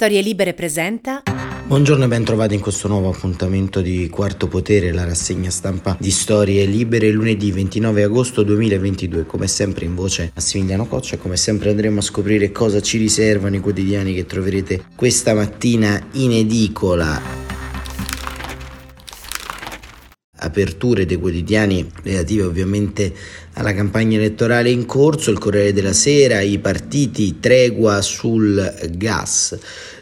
Storie Libere presenta. Buongiorno e ben trovati in questo nuovo appuntamento di Quarto Potere, la rassegna stampa di Storie Libere, lunedì 29 agosto 2022. Come sempre in voce Massimiliano Coccia come sempre andremo a scoprire cosa ci riservano i quotidiani che troverete questa mattina in edicola aperture dei quotidiani relative ovviamente alla campagna elettorale in corso, il Corriere della Sera, i partiti, tregua sul gas.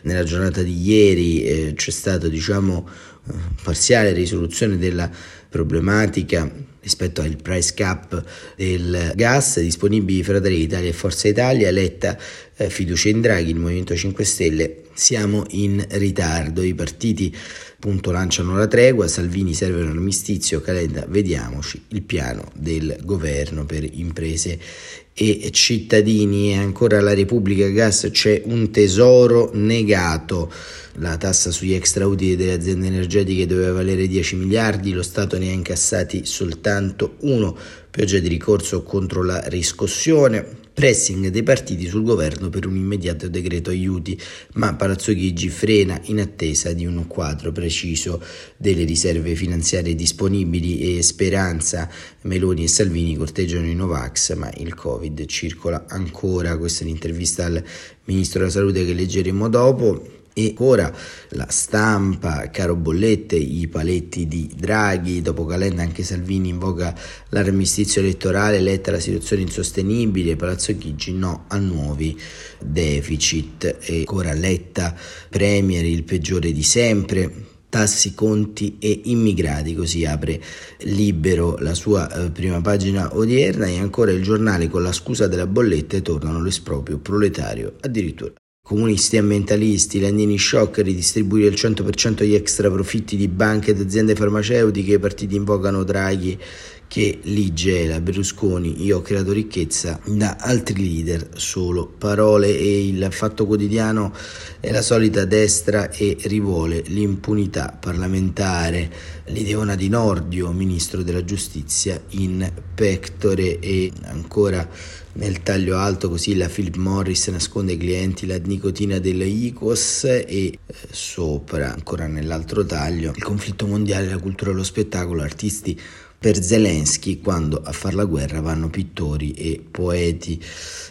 Nella giornata di ieri eh, c'è stata diciamo eh, parziale risoluzione della problematica rispetto al price cap del gas disponibili Fratelli d'Italia e Forza Italia, eletta eh, fiducia in Draghi, il Movimento 5 Stelle, siamo in ritardo, i partiti appunto lanciano la tregua, Salvini serve un armistizio, Calenda vediamoci il piano del governo per imprese e cittadini e ancora la Repubblica Gas c'è un tesoro negato. La tassa sugli extrautili delle aziende energetiche doveva valere 10 miliardi, lo Stato ne ha incassati soltanto uno, pioggia di ricorso contro la riscossione, pressing dei partiti sul governo per un immediato decreto aiuti, ma Palazzo Chigi frena in attesa di un quadro preciso delle riserve finanziarie disponibili e speranza Meloni e Salvini corteggiano i Novax, ma il Covid circola ancora. Questa è l'intervista al Ministro della Salute che leggeremo dopo. E ora la stampa, caro bollette, i paletti di Draghi, dopo Calenda anche Salvini invoca l'armistizio elettorale, letta la situazione insostenibile, Palazzo Chigi no a nuovi deficit. E ancora letta Premier il peggiore di sempre, tassi, conti e immigrati, così apre libero la sua eh, prima pagina odierna. E ancora il giornale con la scusa della bolletta tornano l'esproprio proletario addirittura. Comunisti ambientalisti, Landini shock, ridistribuire il 100% degli extra profitti di banche ed aziende farmaceutiche, i partiti invocano Draghi che li gela Berlusconi, io ho creato ricchezza, da altri leader solo parole e il fatto quotidiano è la solita destra e rivuole l'impunità parlamentare. L'ideona di Nordio, ministro della giustizia, in pectore e ancora nel taglio alto così la Philip Morris nasconde ai clienti la nicotina delle ICOS e eh, sopra ancora nell'altro taglio il conflitto mondiale, la cultura dello spettacolo, artisti per Zelensky quando a far la guerra vanno pittori e poeti.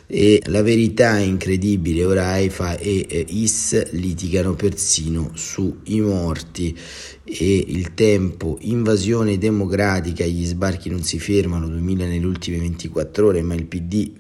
E la verità è incredibile ora Haifa e Is litigano persino sui morti. E il tempo invasione democratica gli sbarchi non si fermano 2000 nelle ultime 24 ore ma il PD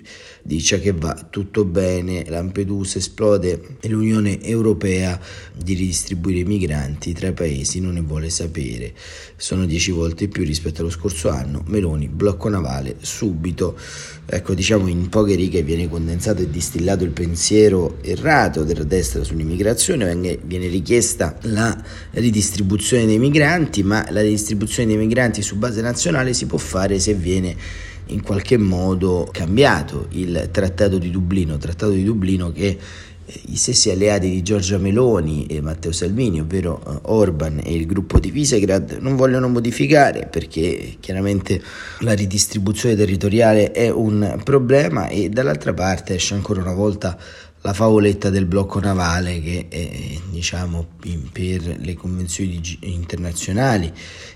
dice che va tutto bene, Lampedusa esplode e l'Unione Europea di ridistribuire i migranti tra i paesi non ne vuole sapere. Sono dieci volte più rispetto allo scorso anno. Meloni, blocco navale, subito. Ecco, diciamo in poche righe viene condensato e distillato il pensiero errato della destra sull'immigrazione, viene richiesta la ridistribuzione dei migranti, ma la ridistribuzione dei migranti su base nazionale si può fare se viene in qualche modo cambiato il Trattato di Dublino, Trattato di Dublino che eh, i stessi alleati di Giorgia Meloni e Matteo Salvini, ovvero eh, Orban e il gruppo di Visegrad, non vogliono modificare perché chiaramente la ridistribuzione territoriale è un problema e dall'altra parte esce ancora una volta la favoletta del blocco navale che è, diciamo per le convenzioni internazionali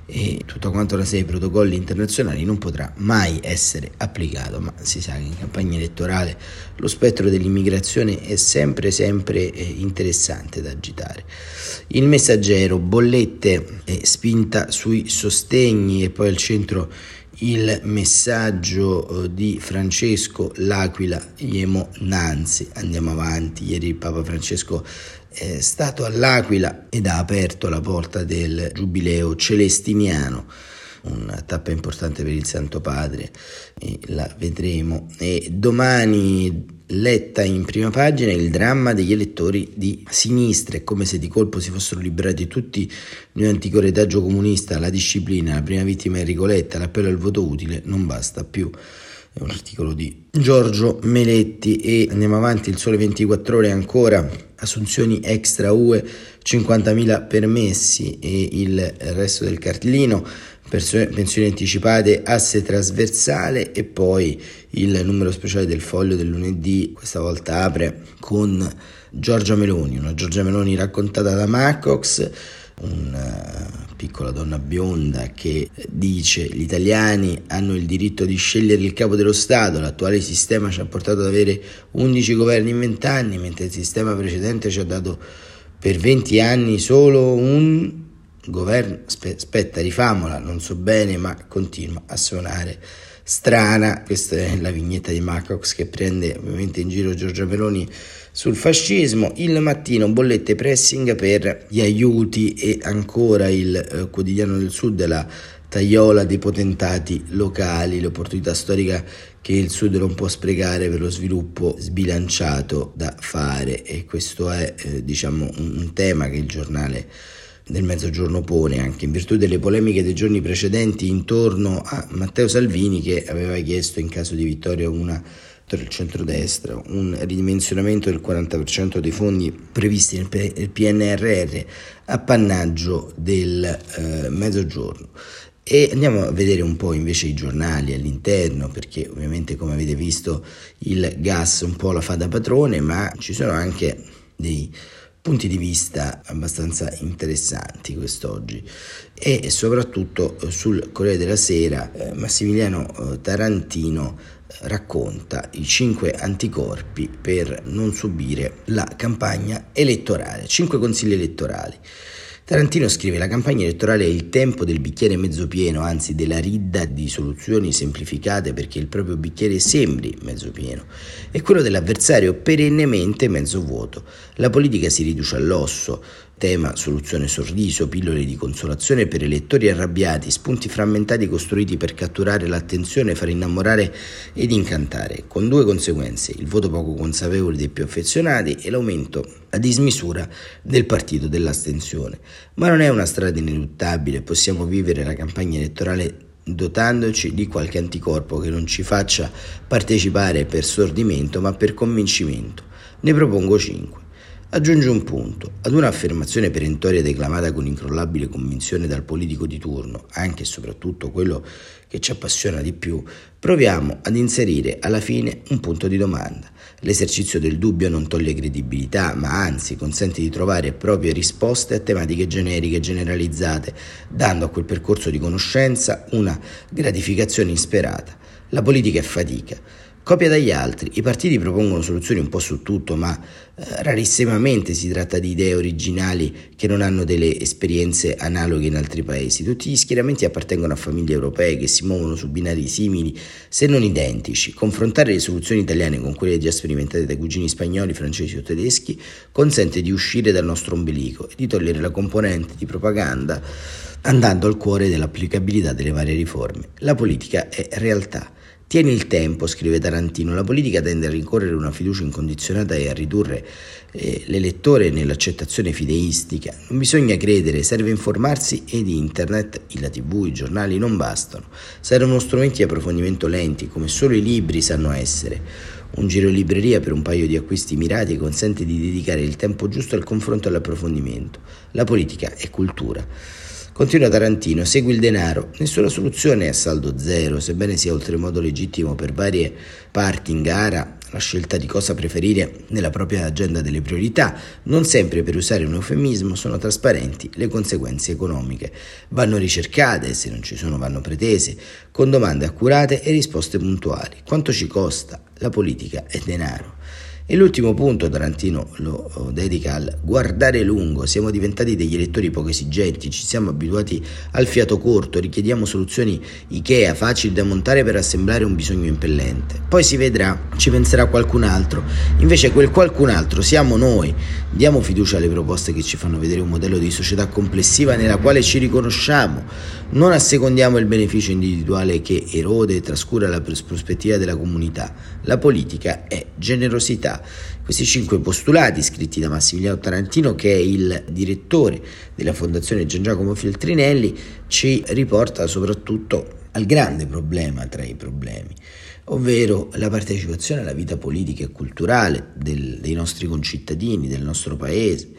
e tutto quanto la serie protocolli internazionali non potrà mai essere applicato ma si sa che in campagna elettorale lo spettro dell'immigrazione è sempre sempre eh, interessante da agitare. Il messaggero bollette e spinta sui sostegni e poi al centro il messaggio eh, di Francesco L'Aquila Iemo Nanzi. Andiamo avanti, ieri Papa Francesco è stato all'Aquila ed ha aperto la porta del Giubileo Celestiniano una tappa importante per il Santo Padre e la vedremo e domani letta in prima pagina il dramma degli elettori di sinistra, è come se di colpo si fossero liberati tutti di un antico retaggio comunista, la disciplina, la prima vittima è Enrico Letta, l'appello al voto utile non basta più. È un articolo di Giorgio Meletti. E andiamo avanti, il sole 24 ore ancora, assunzioni extra UE, 50.000 permessi e il resto del cartellino pensioni anticipate, asse trasversale e poi il numero speciale del foglio del lunedì, questa volta apre con Giorgia Meloni, una Giorgia Meloni raccontata da Macox, una piccola donna bionda che dice gli italiani hanno il diritto di scegliere il capo dello Stato, l'attuale sistema ci ha portato ad avere 11 governi in 20 anni, mentre il sistema precedente ci ha dato per 20 anni solo un governo, aspetta, rifamola, non so bene, ma continua a suonare strana. Questa è la vignetta di Macox che prende ovviamente in giro Giorgia Meloni sul fascismo. Il mattino bollette pressing per gli aiuti e ancora il eh, quotidiano del sud la tagliola dei potentati locali, l'opportunità storica che il Sud non può sprecare per lo sviluppo sbilanciato da fare e questo è eh, diciamo un tema che il giornale del mezzogiorno pone, anche in virtù delle polemiche dei giorni precedenti intorno a Matteo Salvini che aveva chiesto in caso di vittoria una del centrodestra, un ridimensionamento del 40% dei fondi previsti nel PNRR appannaggio del eh, mezzogiorno. E andiamo a vedere un po' invece i giornali all'interno, perché ovviamente come avete visto il gas un po' la fa da padrone, ma ci sono anche dei punti di vista abbastanza interessanti quest'oggi e soprattutto eh, sul Corriere della Sera eh, Massimiliano eh, Tarantino racconta i cinque anticorpi per non subire la campagna elettorale, cinque consigli elettorali. Tarantino scrive la campagna elettorale è il tempo del bicchiere mezzo pieno, anzi della ridda di soluzioni semplificate perché il proprio bicchiere sembri mezzo pieno, e quello dell'avversario perennemente mezzo vuoto. La politica si riduce all'osso, tema, soluzione sorriso, pillole di consolazione per elettori arrabbiati, spunti frammentati costruiti per catturare l'attenzione, far innamorare ed incantare, con due conseguenze, il voto poco consapevole dei più affezionati e l'aumento a dismisura del partito dell'astensione. Ma non è una strada ineluttabile, possiamo vivere la campagna elettorale dotandoci di qualche anticorpo che non ci faccia partecipare per sordimento ma per convincimento. Ne propongo cinque. Aggiunge un punto. Ad un'affermazione perentoria declamata con incrollabile convinzione dal politico di turno, anche e soprattutto quello che ci appassiona di più, proviamo ad inserire alla fine un punto di domanda. L'esercizio del dubbio non toglie credibilità, ma anzi consente di trovare proprie risposte a tematiche generiche e generalizzate, dando a quel percorso di conoscenza una gratificazione insperata. La politica è fatica Copia dagli altri. I partiti propongono soluzioni un po' su tutto, ma eh, rarissimamente si tratta di idee originali che non hanno delle esperienze analoghe in altri paesi. Tutti gli schieramenti appartengono a famiglie europee che si muovono su binari simili, se non identici. Confrontare le soluzioni italiane con quelle già sperimentate dai cugini spagnoli, francesi o tedeschi consente di uscire dal nostro ombelico e di togliere la componente di propaganda andando al cuore dell'applicabilità delle varie riforme. La politica è realtà. Tieni il tempo, scrive Tarantino, la politica tende a rincorrere una fiducia incondizionata e a ridurre eh, l'elettore nell'accettazione fideistica. Non bisogna credere, serve informarsi ed internet, la tv, i giornali non bastano. Servono strumenti di approfondimento lenti, come solo i libri sanno essere. Un giro libreria per un paio di acquisti mirati consente di dedicare il tempo giusto al confronto e all'approfondimento. La politica è cultura. Continua Tarantino, segui il denaro. Nessuna soluzione è a saldo zero, sebbene sia oltremodo legittimo per varie parti in gara la scelta di cosa preferire nella propria agenda delle priorità, non sempre per usare un eufemismo sono trasparenti le conseguenze economiche. Vanno ricercate, se non ci sono vanno pretese, con domande accurate e risposte puntuali. Quanto ci costa? La politica è denaro. E l'ultimo punto Tarantino lo dedica al guardare lungo, siamo diventati degli elettori poco esigenti, ci siamo abituati al fiato corto, richiediamo soluzioni Ikea facili da montare per assemblare un bisogno impellente. Poi si vedrà, ci penserà qualcun altro, invece quel qualcun altro siamo noi. Diamo fiducia alle proposte che ci fanno vedere un modello di società complessiva nella quale ci riconosciamo, non assecondiamo il beneficio individuale che erode e trascura la prospettiva della comunità. La politica è generosità questi cinque postulati scritti da Massimiliano Tarantino, che è il direttore della Fondazione Gian Giacomo Feltrinelli, ci riporta soprattutto al grande problema tra i problemi, ovvero la partecipazione alla vita politica e culturale del, dei nostri concittadini, del nostro paese,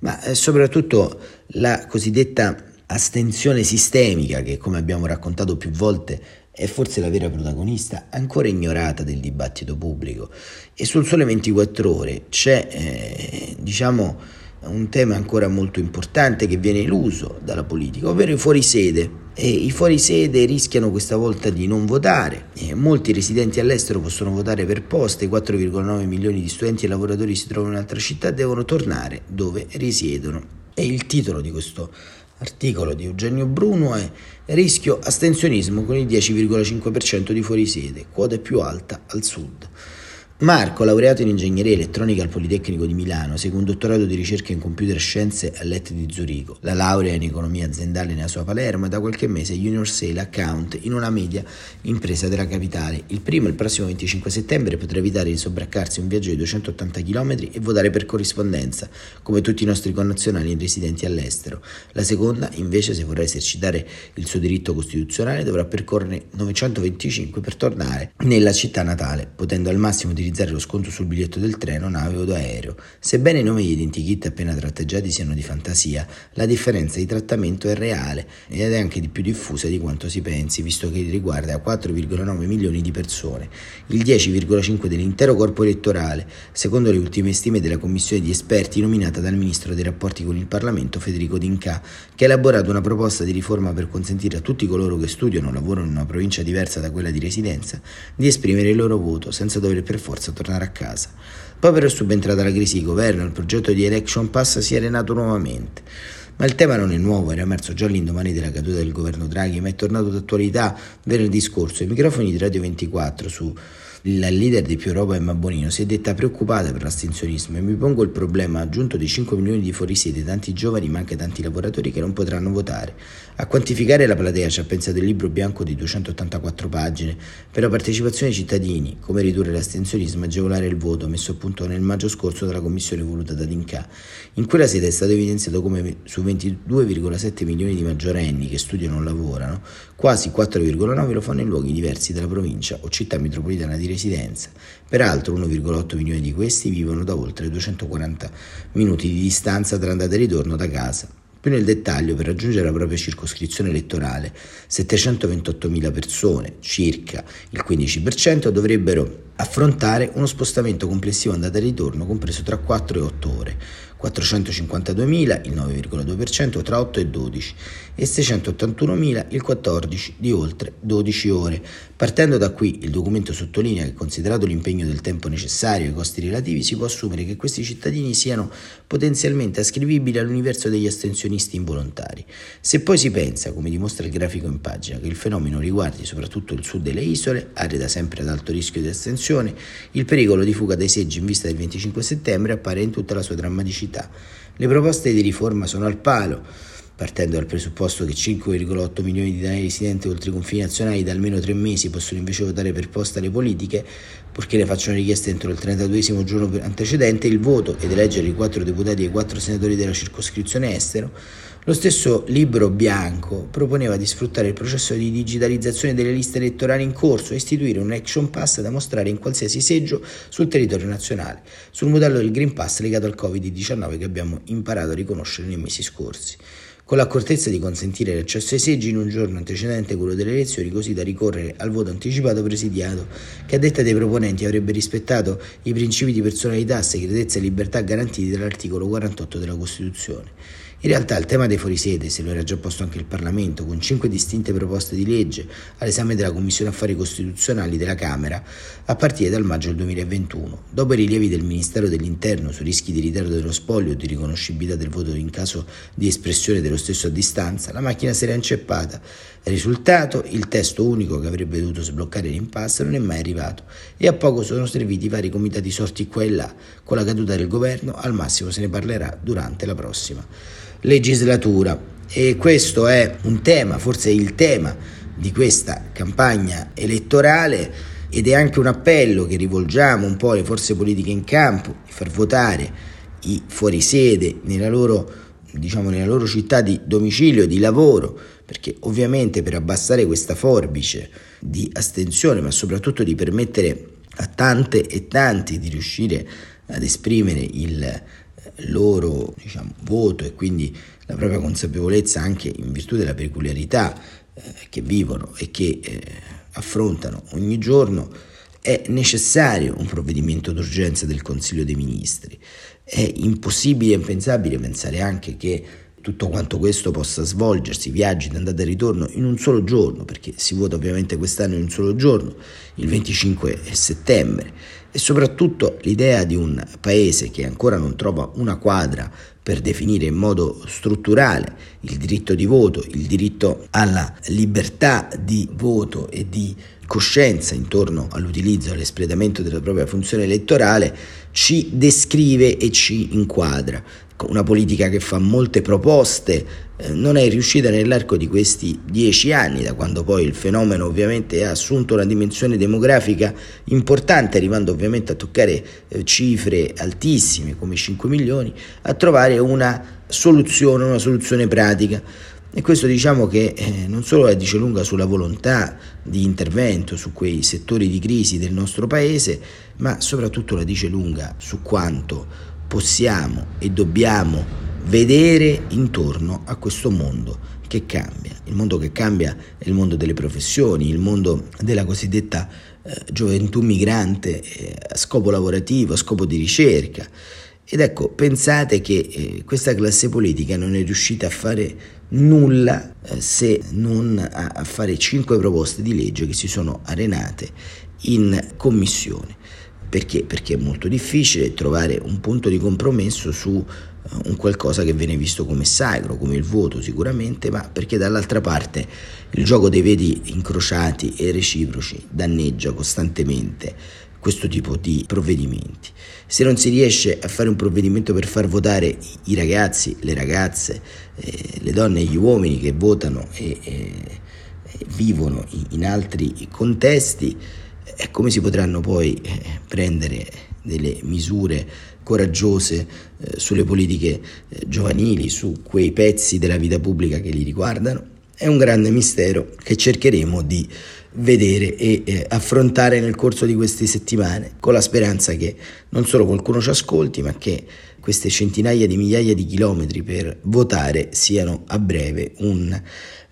ma eh, soprattutto la cosiddetta astensione sistemica che come abbiamo raccontato più volte è forse la vera protagonista ancora ignorata del dibattito pubblico e sul Sole 24 ore c'è eh, diciamo un tema ancora molto importante che viene eluso dalla politica, ovvero i fuorisede. E I fuorisede rischiano questa volta di non votare. E molti residenti all'estero possono votare per posta, i 4,9 milioni di studenti e lavoratori si trovano in altra città devono tornare dove risiedono. E il titolo di questo articolo di Eugenio Bruno è Rischio astensionismo con il 10,5% di fuorisede, quota più alta al sud. Marco, laureato in ingegneria elettronica al Politecnico di Milano, segue un dottorato di ricerca in computer scienze all'ET di Zurigo, la laurea in economia aziendale nella sua Palermo e da qualche mese Junior Sale Account in una media impresa della capitale. Il primo, il prossimo 25 settembre, potrà evitare di sobbraccarsi un viaggio di 280 km e votare per corrispondenza, come tutti i nostri connazionali residenti all'estero. La seconda, invece, se vorrà esercitare il suo diritto costituzionale, dovrà percorrere 925 per tornare nella città natale, potendo al massimo di utilizzare lo sconto sul biglietto del treno, nave o aereo. Sebbene i nomi degli identikit appena tratteggiati siano di fantasia, la differenza di trattamento è reale ed è anche di più diffusa di quanto si pensi, visto che riguarda 4,9 milioni di persone, il 10,5 dell'intero corpo elettorale, secondo le ultime stime della commissione di esperti nominata dal ministro dei rapporti con il Parlamento Federico D'Inca, che ha elaborato una proposta di riforma per consentire a tutti coloro che studiano o lavorano in una provincia diversa da quella di residenza di esprimere il loro voto senza dover per forza forza tornare a casa. Poi però è subentrata la crisi di governo e il progetto di Election Pass si è arenato nuovamente. Ma il tema non è nuovo, era emerso già all'indomani della caduta del governo Draghi, ma è tornato d'attualità venerdì scorso. I microfoni di Radio 24 su la leader di Più Europa Emma Bonino si è detta preoccupata per l'astensionismo e mi pongo il problema aggiunto di 5 milioni di fuorisede, tanti giovani ma anche tanti lavoratori che non potranno votare. A quantificare la platea ci ha pensato il libro bianco di 284 pagine per la partecipazione ai cittadini, come ridurre l'astensionismo e agevolare il voto messo a punto nel maggio scorso dalla commissione voluta da Dinca. In quella sede è stato evidenziato come su 22,7 milioni di maggiorenni che studiano o lavorano, quasi 4,9 lo fanno in luoghi diversi della provincia o città metropolitana di residenza. Peraltro 1,8 milioni di questi vivono da oltre 240 minuti di distanza tra andata e ritorno da casa. Più nel dettaglio, per raggiungere la propria circoscrizione elettorale, 728.000 persone, circa il 15%, dovrebbero affrontare uno spostamento complessivo andata e ritorno compreso tra 4 e 8 ore, 452.000 il 9,2% tra 8 e 12 e 681.000 il 14 di oltre 12 ore. Partendo da qui il documento sottolinea che considerato l'impegno del tempo necessario e i costi relativi si può assumere che questi cittadini siano potenzialmente ascrivibili all'universo degli astensionisti involontari. Se poi si pensa, come dimostra il grafico in pagina, che il fenomeno riguardi soprattutto il sud delle isole, aree da sempre ad alto rischio di astensione, il pericolo di fuga dai seggi in vista del 25 settembre appare in tutta la sua drammaticità città. Le proposte di riforma sono al palo, partendo dal presupposto che 5,8 milioni di italiani residenti oltre i confini nazionali da almeno tre mesi possono invece votare per posta alle politiche, purché ne facciano richiesta entro il 32 giorno antecedente, il voto ed eleggere i quattro deputati e i quattro senatori della circoscrizione estero, lo stesso libro bianco proponeva di sfruttare il processo di digitalizzazione delle liste elettorali in corso e istituire un action pass da mostrare in qualsiasi seggio sul territorio nazionale, sul modello del Green Pass legato al Covid-19 che abbiamo imparato a riconoscere nei mesi scorsi con l'accortezza di consentire l'accesso ai seggi in un giorno antecedente quello delle elezioni, così da ricorrere al voto anticipato presidiato, che a detta dei proponenti avrebbe rispettato i principi di personalità, segretezza e libertà garantiti dall'articolo 48 della Costituzione. In realtà il tema dei fuorisede se lo era già posto anche il Parlamento, con cinque distinte proposte di legge all'esame della Commissione Affari Costituzionali della Camera a partire dal maggio del 2021. Dopo i rilievi del Ministero dell'Interno sui rischi di ritardo dello spoglio o di riconoscibilità del voto in caso di espressione dello stesso a distanza, la macchina si era inceppata. Risultato, il testo unico che avrebbe dovuto sbloccare l'impasse non è mai arrivato e a poco sono serviti i vari comitati sorti qua e là. Con la caduta del governo, al massimo se ne parlerà durante la prossima legislatura. E questo è un tema, forse il tema di questa campagna elettorale ed è anche un appello che rivolgiamo un po' alle forze politiche in campo di far votare i fuorisede nella loro, diciamo, nella loro città di domicilio, di lavoro, perché ovviamente per abbassare questa forbice di astensione, ma soprattutto di permettere a tante e tanti di riuscire ad esprimere il loro diciamo, voto e quindi la propria consapevolezza anche in virtù della peculiarità eh, che vivono e che eh, affrontano ogni giorno, è necessario un provvedimento d'urgenza del Consiglio dei Ministri. È impossibile e impensabile pensare anche che tutto quanto questo possa svolgersi, viaggi d'andata e ritorno in un solo giorno, perché si vota ovviamente quest'anno in un solo giorno, il 25 settembre, e soprattutto l'idea di un paese che ancora non trova una quadra per definire in modo strutturale il diritto di voto, il diritto alla libertà di voto e di coscienza intorno all'utilizzo e all'espletamento della propria funzione elettorale, ci descrive e ci inquadra. Una politica che fa molte proposte, non è riuscita nell'arco di questi dieci anni, da quando poi il fenomeno ovviamente ha assunto una dimensione demografica importante, arrivando ovviamente a toccare eh, cifre altissime come 5 milioni, a trovare una soluzione, una soluzione pratica. E questo diciamo che eh, non solo la dice lunga sulla volontà di intervento su quei settori di crisi del nostro paese, ma soprattutto la dice lunga su quanto possiamo e dobbiamo vedere intorno a questo mondo che cambia. Il mondo che cambia è il mondo delle professioni, il mondo della cosiddetta eh, gioventù migrante eh, a scopo lavorativo, a scopo di ricerca. Ed ecco, pensate che eh, questa classe politica non è riuscita a fare nulla eh, se non a, a fare cinque proposte di legge che si sono arenate in commissione. Perché? Perché è molto difficile trovare un punto di compromesso su un qualcosa che viene visto come sacro, come il voto sicuramente, ma perché dall'altra parte il gioco dei veti incrociati e reciproci danneggia costantemente questo tipo di provvedimenti. Se non si riesce a fare un provvedimento per far votare i ragazzi, le ragazze, eh, le donne e gli uomini che votano e, e, e vivono in altri contesti, e come si potranno poi eh, prendere delle misure coraggiose eh, sulle politiche eh, giovanili, su quei pezzi della vita pubblica che li riguardano? È un grande mistero che cercheremo di vedere e eh, affrontare nel corso di queste settimane, con la speranza che non solo qualcuno ci ascolti, ma che queste centinaia di migliaia di chilometri per votare siano a breve un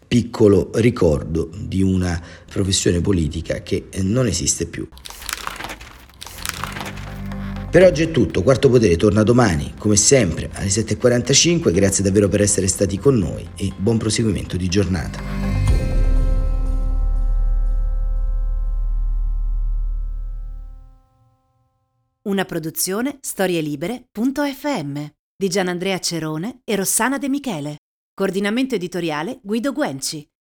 piccolo ricordo di una professione politica che non esiste più. Per oggi è tutto, Quarto Potere torna domani, come sempre, alle 7.45, grazie davvero per essere stati con noi e buon proseguimento di giornata. Una produzione storielibere.fm di Gianandrea Cerone e Rossana De Michele. Coordinamento editoriale Guido Guenci.